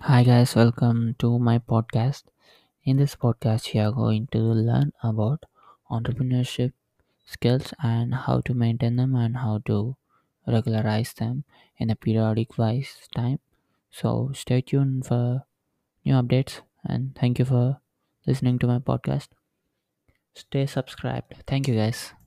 Hi guys, welcome to my podcast. In this podcast, we are going to learn about entrepreneurship skills and how to maintain them and how to regularize them in a periodic wise time. So stay tuned for new updates and thank you for listening to my podcast. Stay subscribed. Thank you guys.